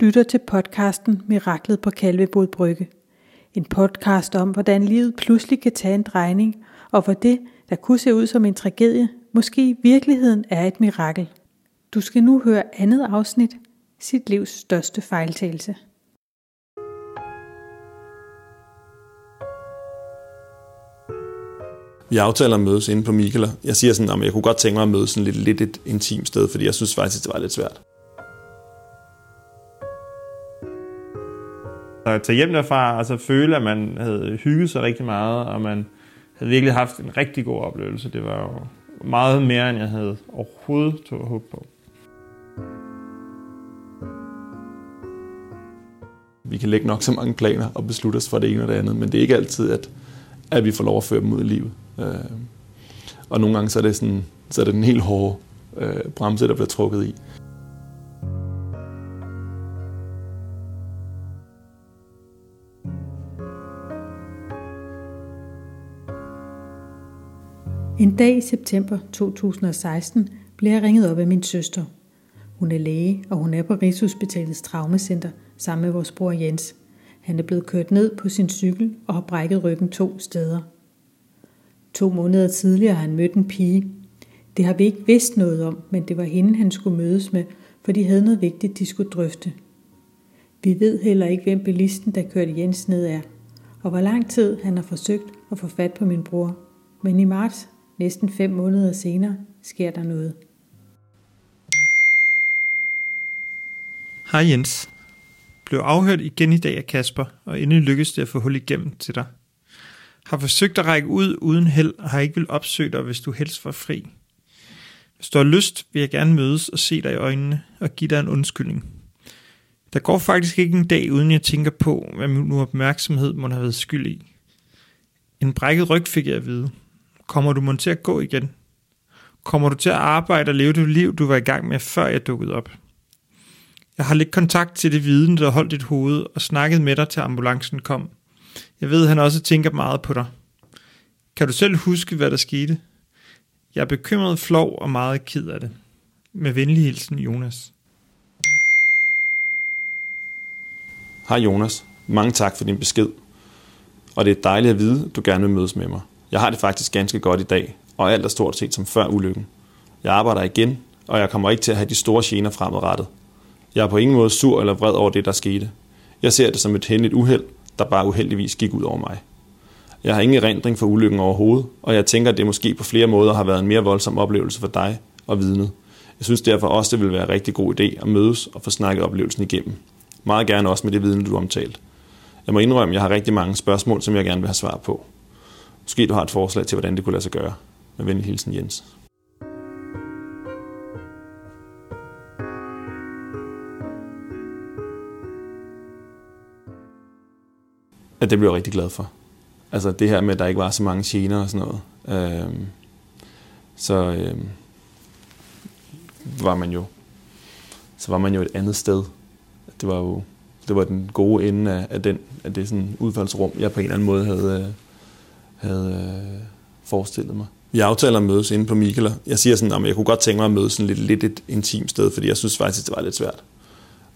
lytter til podcasten Miraklet på Kalvebod Brygge. En podcast om, hvordan livet pludselig kan tage en drejning, og hvor det, der kunne se ud som en tragedie, måske i virkeligheden er et mirakel. Du skal nu høre andet afsnit, sit livs største fejltagelse. Vi aftaler at mødes inde på Mikela. Jeg siger sådan, at jeg kunne godt tænke mig at mødes sådan lidt, lidt et intimt sted, fordi jeg synes faktisk, det var lidt svært. At tage hjem derfra og så føle, at man havde hygget sig rigtig meget, og man havde virkelig haft en rigtig god oplevelse. Det var jo meget mere, end jeg havde overhovedet tog at håbe på. Vi kan lægge nok så mange planer og beslutte os for det ene og det andet, men det er ikke altid, at, at vi får lov at føre dem ud i livet. Øh, og nogle gange så er det, sådan, så er det den helt hårde øh, bremse, der bliver trukket i. En dag i september 2016 blev jeg ringet op af min søster. Hun er læge, og hun er på Rigshospitalets traumacenter sammen med vores bror Jens. Han er blevet kørt ned på sin cykel og har brækket ryggen to steder. To måneder tidligere har han mødt en pige. Det har vi ikke vidst noget om, men det var hende, han skulle mødes med, for de havde noget vigtigt, de skulle drøfte. Vi ved heller ikke, hvem bilisten, der kørte Jens ned er, og hvor lang tid han har forsøgt at få fat på min bror. Men i marts Næsten fem måneder senere sker der noget. Hej Jens. Blev afhørt igen i dag af Kasper, og endelig lykkedes det at få hul igennem til dig. Har forsøgt at række ud uden held, og har ikke vil opsøge dig, hvis du helst var fri. Hvis du har lyst, vil jeg gerne mødes og se dig i øjnene og give dig en undskyldning. Der går faktisk ikke en dag, uden jeg tænker på, hvad min opmærksomhed må have været skyld i. En brækket ryg fik jeg at vide – Kommer du måske til at gå igen? Kommer du til at arbejde og leve det liv, du var i gang med, før jeg dukkede op? Jeg har lidt kontakt til det viden, der holdt dit hoved og snakket med dig, til ambulancen kom. Jeg ved, at han også tænker meget på dig. Kan du selv huske, hvad der skete? Jeg er bekymret, flov og meget ked af det. Med venlig hilsen, Jonas. Hej Jonas. Mange tak for din besked. Og det er dejligt at vide, at du gerne vil mødes med mig. Jeg har det faktisk ganske godt i dag, og alt er stort set som før ulykken. Jeg arbejder igen, og jeg kommer ikke til at have de store gener fremadrettet. Jeg er på ingen måde sur eller vred over det, der skete. Jeg ser det som et hændeligt uheld, der bare uheldigvis gik ud over mig. Jeg har ingen erindring for ulykken overhovedet, og jeg tænker, at det måske på flere måder har været en mere voldsom oplevelse for dig og vidnet. Jeg synes derfor også, det vil være en rigtig god idé at mødes og få snakket oplevelsen igennem. Meget gerne også med det vidne, du har omtalt. Jeg må indrømme, at jeg har rigtig mange spørgsmål, som jeg gerne vil have svar på. Måske du har et forslag til, hvordan det kunne lade sig gøre. Med venlig hilsen, Jens. At det blev jeg rigtig glad for. Altså det her med, at der ikke var så mange gener og sådan noget. Øhm, så øhm, var man jo så var man jo et andet sted. Det var jo det var den gode ende af, af, den, af det sådan udfaldsrum, jeg på en eller anden måde havde, øh, havde øh, forestillet mig. Vi aftaler at mødes inde på Mikkela. Jeg siger sådan, at jeg kunne godt tænke mig at mødes sådan lidt, lidt et intimt sted, fordi jeg synes faktisk, det var lidt svært.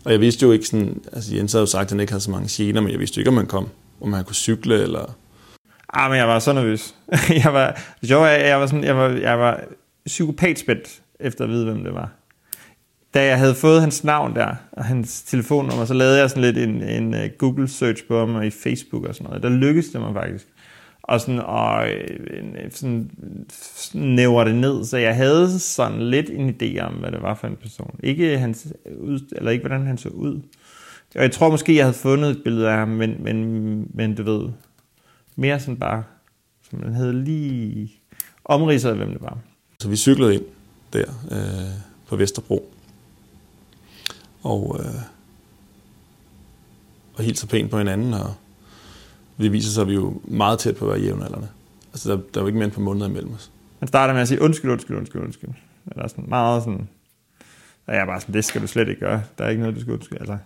Og jeg vidste jo ikke sådan, altså Jens havde jo sagt, at han ikke havde så mange gener, men jeg vidste jo ikke, om man kom, om man kunne cykle eller... Ah, men jeg var så nervøs. jeg var, jo, jeg, jeg var sådan, jeg var, jeg var psykopatspændt efter at vide, hvem det var. Da jeg havde fået hans navn der, og hans telefonnummer, så lavede jeg sådan lidt en, en uh, Google search på ham i Facebook og sådan noget. Der lykkedes det mig faktisk og sådan, og øh, øh sådan, nævre det ned, så jeg havde sådan lidt en idé om, hvad det var for en person. Ikke, hans, eller ikke hvordan han så ud. Og jeg tror måske, jeg havde fundet et billede af ham, men, men, men du ved, mere sådan bare, som man havde lige omridset, hvem det var. Så vi cyklede ind der øh, på Vesterbro, og, øh, og hilser pænt på hinanden, og det viser sig, at vi er jo meget tæt på at være jævnaldrende. Altså, der, der er jo ikke mere end et par måneder imellem os. Han starter med at sige, undskyld, undskyld, undskyld, undskyld. Eller sådan meget sådan, og jeg er bare sådan, det skal du slet ikke gøre. Der er ikke noget, du skal undskylde. Altså,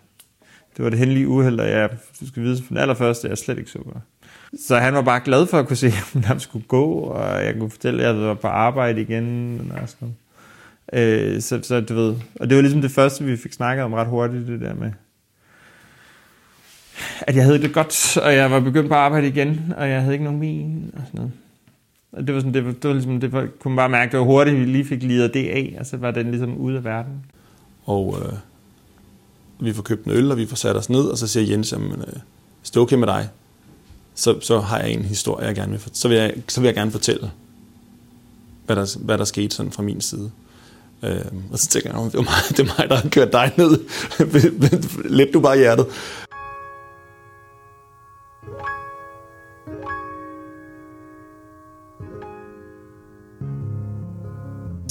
det var det hændelige uheld, og jeg, du skal vide, for den allerførste, jeg er slet ikke super. Så han var bare glad for at kunne se, at han skulle gå, og jeg kunne fortælle, at jeg var på arbejde igen. Og sådan. Øh, så, så du ved, og det var ligesom det første, vi fik snakket om ret hurtigt, det der med, at jeg havde det godt, og jeg var begyndt på at arbejde igen, og jeg havde ikke nogen min og sådan noget. Og det var sådan, det var, det var ligesom, det var, kunne man bare mærke, det var hurtigt, vi lige fik lidet det af, og så var den ligesom ude af verden. Og øh, vi får købt en øl, og vi får sat os ned, og så siger Jens, jamen, øh, hvis det er okay med dig, så, så har jeg en historie, jeg gerne vil, så vil jeg, så vil jeg gerne fortælle, hvad der, hvad der skete sådan fra min side. Øh, og så tænker jeg, det er mig, det er mig der har kørt dig ned. Lidt du bare hjertet.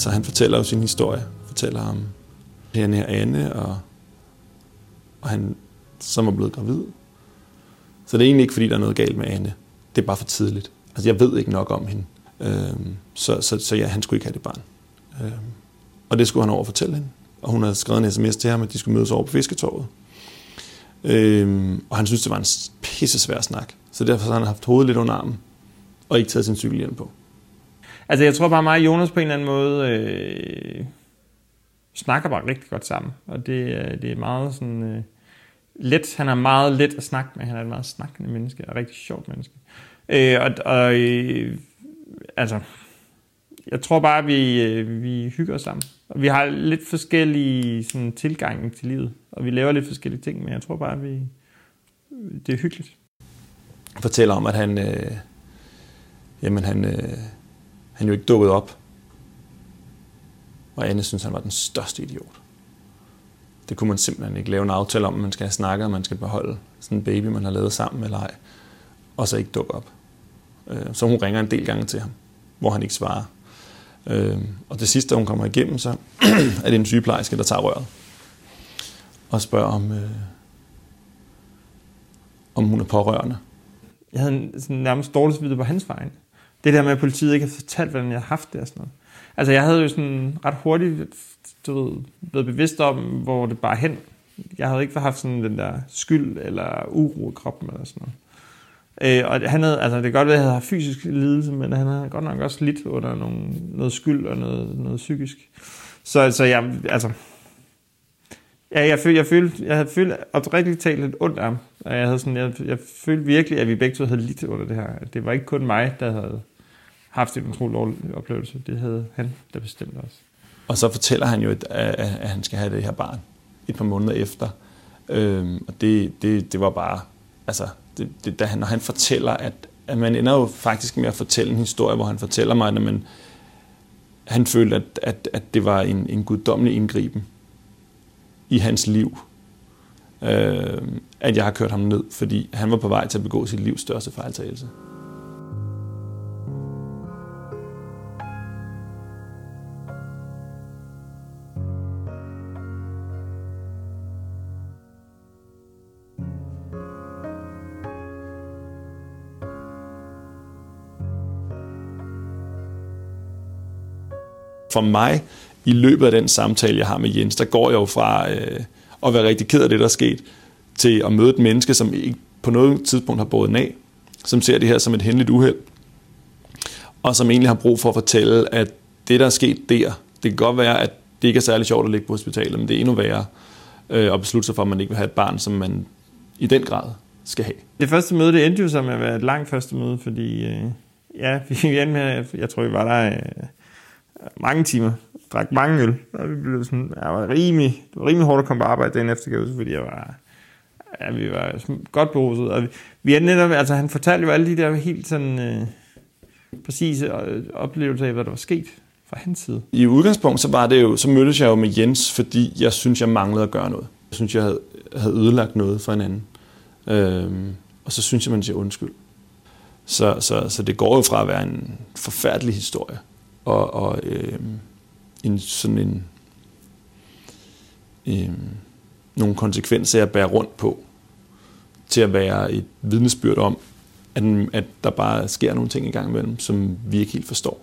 Så han fortæller jo sin historie. Fortæller om hende her Anne, og, og han som er blevet gravid. Så det er egentlig ikke, fordi der er noget galt med Anne. Det er bare for tidligt. Altså, jeg ved ikke nok om hende. Øhm, så, så, så ja, han skulle ikke have det barn. Øhm, og det skulle han over fortælle hende. Og hun havde skrevet en sms til ham, at de skulle mødes over på fisketorvet. Øhm, og han synes, det var en pisse svær snak. Så derfor har han haft hovedet lidt under armen, og ikke taget sin cykelhjelm på. Altså, jeg tror bare mig og Jonas på en eller anden måde øh, snakker bare rigtig godt sammen. Og det, øh, det er meget sådan... Øh, let. Han er meget let at snakke med. Han er et meget snakkende menneske, og et rigtig sjovt menneske. Øh, og og øh, altså, jeg tror bare, at vi, øh, vi hygger os sammen. Og vi har lidt forskellige sådan, tilgange til livet, og vi laver lidt forskellige ting, men jeg tror bare, at vi, det er hyggeligt. Fortæller om, at han, øh, jamen han, øh, han jo ikke dukkede op. Og Anne synes, han var den største idiot. Det kunne man simpelthen ikke lave en aftale om, man skal have snakket, og man skal beholde sådan en baby, man har lavet sammen eller ej, og så ikke dukke op. Øh, så hun ringer en del gange til ham, hvor han ikke svarer. Øh, og det sidste, hun kommer igennem, så er det en sygeplejerske, der tager røret og spørger om, øh, om hun er pårørende. Jeg havde en, sådan nærmest dårligt på hans vegne. Det der med, at politiet ikke har fortalt, hvordan jeg har haft det og sådan noget. Altså, jeg havde jo sådan ret hurtigt du ved, blevet bevidst om, hvor det bare hen. Jeg havde ikke haft sådan den der skyld eller uro i kroppen eller sådan noget. Øh, og han havde, altså det kan godt være, at jeg havde fysisk lidelse, men han havde godt nok også lidt under nogle, noget skyld og noget, noget psykisk. Så altså, jeg, altså, ja, jeg følte, jeg følte, jeg havde følt oprigtigt talt lidt ondt af ham. Og jeg, havde sådan, jeg, jeg følte virkelig, at vi begge to havde lidt under det her. Det var ikke kun mig, der havde haft en utrolig oplevelse. Det havde han, der bestemte os. Og så fortæller han jo, at, at han skal have det her barn et par måneder efter. Øhm, og det, det, det var bare, altså, det, det, da han, når han fortæller, at, at man ender jo faktisk med at fortælle en historie, hvor han fortæller mig, at man, han følte, at, at, at det var en, en guddommelig indgriben i hans liv, øh, at jeg har kørt ham ned, fordi han var på vej til at begå sit livs største fejltagelse. For mig, i løbet af den samtale, jeg har med Jens, der går jeg jo fra øh, at være rigtig ked af det, der er sket, til at møde et menneske, som ikke på noget tidspunkt har båret af, som ser det her som et henligt uheld, og som egentlig har brug for at fortælle, at det, der er sket der, det kan godt være, at det ikke er særlig sjovt at ligge på hospitalet, men det er endnu værre øh, at beslutte sig for, at man ikke vil have et barn, som man i den grad skal have. Det første møde, det endte jo som at være et langt første møde, fordi øh, ja, vi endte med, jeg tror, vi var der øh, mange timer, drak mange øl, og vi blev sådan, jeg var rimelig, det var rimelig hårdt at komme på arbejde dagen efter, kan fordi jeg var, ja, vi var godt beruset, og vi, vi endte netop, altså han fortalte jo alle de der helt sådan øh, præcise øh, oplevelser af, hvad der var sket fra hans side. I udgangspunkt, så var det jo, så mødtes jeg jo med Jens, fordi jeg synes, jeg manglede at gøre noget. Jeg synes, jeg havde, havde ødelagt noget for en anden. Øhm, og så synes jeg, man siger undskyld. Så, så, så det går jo fra at være en forfærdelig historie, og, og øh, en sådan en øh, nogle konsekvenser, at bære rundt på, til at være et vidnesbyrd om, at, at der bare sker nogle ting i gang imellem, som vi ikke helt forstår.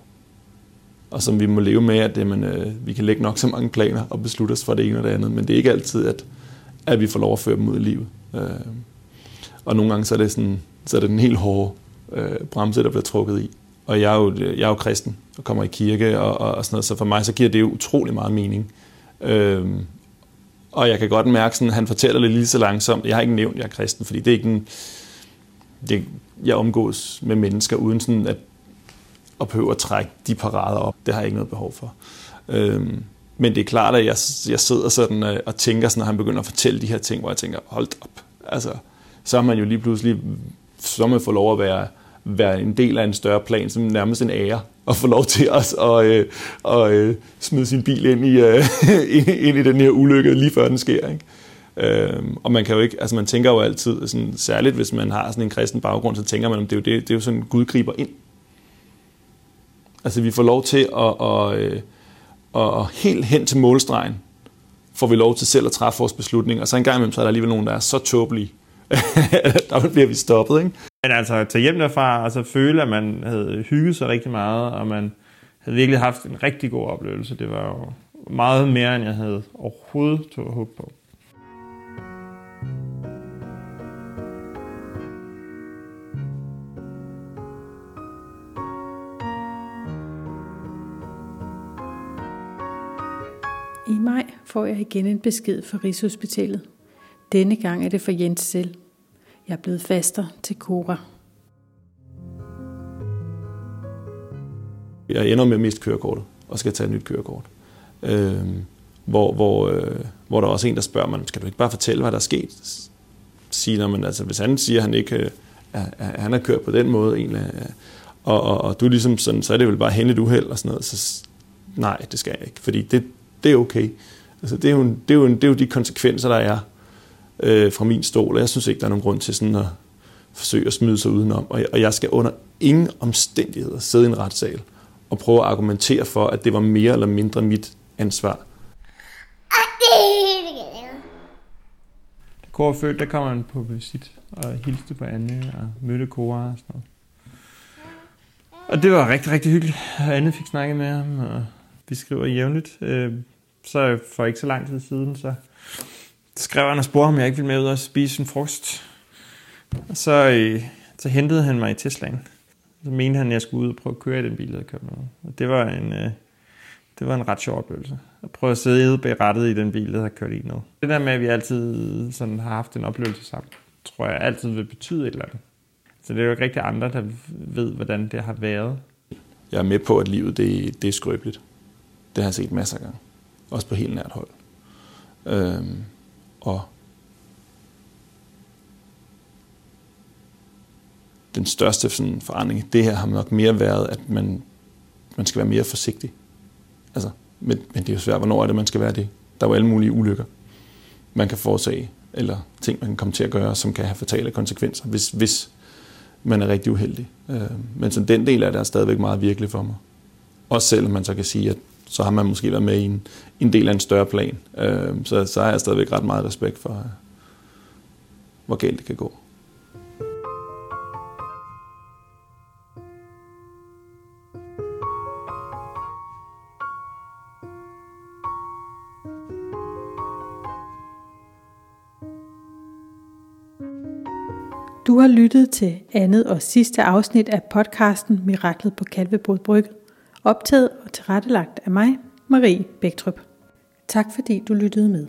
Og som vi må leve med, at jamen, øh, vi kan lægge nok så mange planer og beslutte os for det ene og det andet, men det er ikke altid, at, at vi får lov at føre dem ud i livet. Øh, og nogle gange så er det, sådan, så er det den helt hårde øh, bremse, der bliver trukket i. Og jeg er jo, jeg er jo kristen og kommer i kirke og, og, og sådan noget, så for mig så giver det jo utrolig meget mening. Øhm, Og jeg kan godt mærke, at han fortæller det lige så langsomt. Jeg har ikke nævnt, at jeg er kristen, fordi det er ikke en... Det, jeg omgås med mennesker uden sådan at, at behøve at trække de parader op. Det har jeg ikke noget behov for. Øhm, men det er klart, at jeg, jeg sidder sådan øh, og tænker, sådan, når han begynder at fortælle de her ting, hvor jeg tænker, hold op. Altså, så har man jo lige pludselig, så man får lov at være, være en del af en større plan, som nærmest en ære, at få lov til os at øh, og, øh, smide sin bil ind i, øh, ind i den her ulykke, lige før den sker. Ikke? Øhm, og man kan jo ikke, altså man tænker jo altid, sådan, særligt hvis man har sådan en kristen baggrund, så tænker man, om det er jo, det, det er jo sådan, Gud griber ind. Altså vi får lov til at, at, at, at, at helt hen til målstregen, får vi lov til selv at træffe vores beslutning, og så en gang imellem, så er der alligevel nogen, der er så tåbelige, der bliver vi stoppet, ikke? Men altså, tage hjem derfra, og så føle, at man havde hygget sig rigtig meget, og man havde virkelig haft en rigtig god oplevelse. Det var jo meget mere, end jeg havde overhovedet tog at håbe på. I maj får jeg igen en besked fra Rigshospitalet. Denne gang er det for Jens selv. Jeg er blevet faster til Cora. Jeg ender med at miste kørekortet og skal tage et nyt kørekort. Øh, hvor, hvor, øh, hvor der er også en, der spørger mig, skal du ikke bare fortælle, hvad der er sket? Sige, men man, altså, hvis han siger, at han ikke øh, at han har kørt på den måde, egentlig, øh, og, og, og du er ligesom sådan, så er det vel bare hen et uheld og sådan noget. Så nej, det skal jeg ikke, fordi det, det er okay. Altså, det, er jo, det, er jo, det er jo de konsekvenser, der er øh, fra min stol, og jeg synes ikke, der er nogen grund til sådan at forsøge at smide sig udenom. Og jeg, og jeg skal under ingen omstændigheder sidde i en retssal og prøve at argumentere for, at det var mere eller mindre mit ansvar. Da Cora født, der kom han på visit og hilste på Anne og mødte Cora og sådan noget. Og det var rigtig, rigtig hyggeligt. Anne fik snakket med ham, og vi skriver jævnligt. Øh, så for ikke så lang tid siden, så skrev han og spurgte, om jeg ikke ville med ud og spise en frokost. Og så, øh, så hentede han mig i Teslaen. Så mente han, at jeg skulle ud og prøve at køre i den bil, jeg købt med. Og det var en, øh, det var en ret sjov oplevelse. At prøve at sidde bag rattet i den bil, der har kørt i noget. Det der med, at vi altid sådan har haft en oplevelse sammen, tror jeg altid vil betyde et eller andet. Så det er jo ikke rigtig andre, der ved, hvordan det har været. Jeg er med på, at livet det, det er skrøbeligt. Det har jeg set masser af gange. Også på helt nært hold. Øhm, og den største sådan, forandring i det her har nok mere været, at man, man skal være mere forsigtig. Altså, men, men det er jo svært, hvornår er det, man skal være det. Der er jo alle mulige ulykker, man kan forårsage, eller ting, man kan komme til at gøre, som kan have fatale konsekvenser, hvis, hvis man er rigtig uheldig. Øh, men sådan den del af det er stadigvæk meget virkelig for mig. Også selvom man så kan sige, at så har man måske været med i en, en del af en større plan. Øh, så, så har jeg stadigvæk ret meget respekt for, hvor galt det kan gå. Du har lyttet til andet og sidste afsnit af podcasten Miraklet på Kalvebod Brygge, optaget og tilrettelagt af mig, Marie Bæktrup. Tak fordi du lyttede med.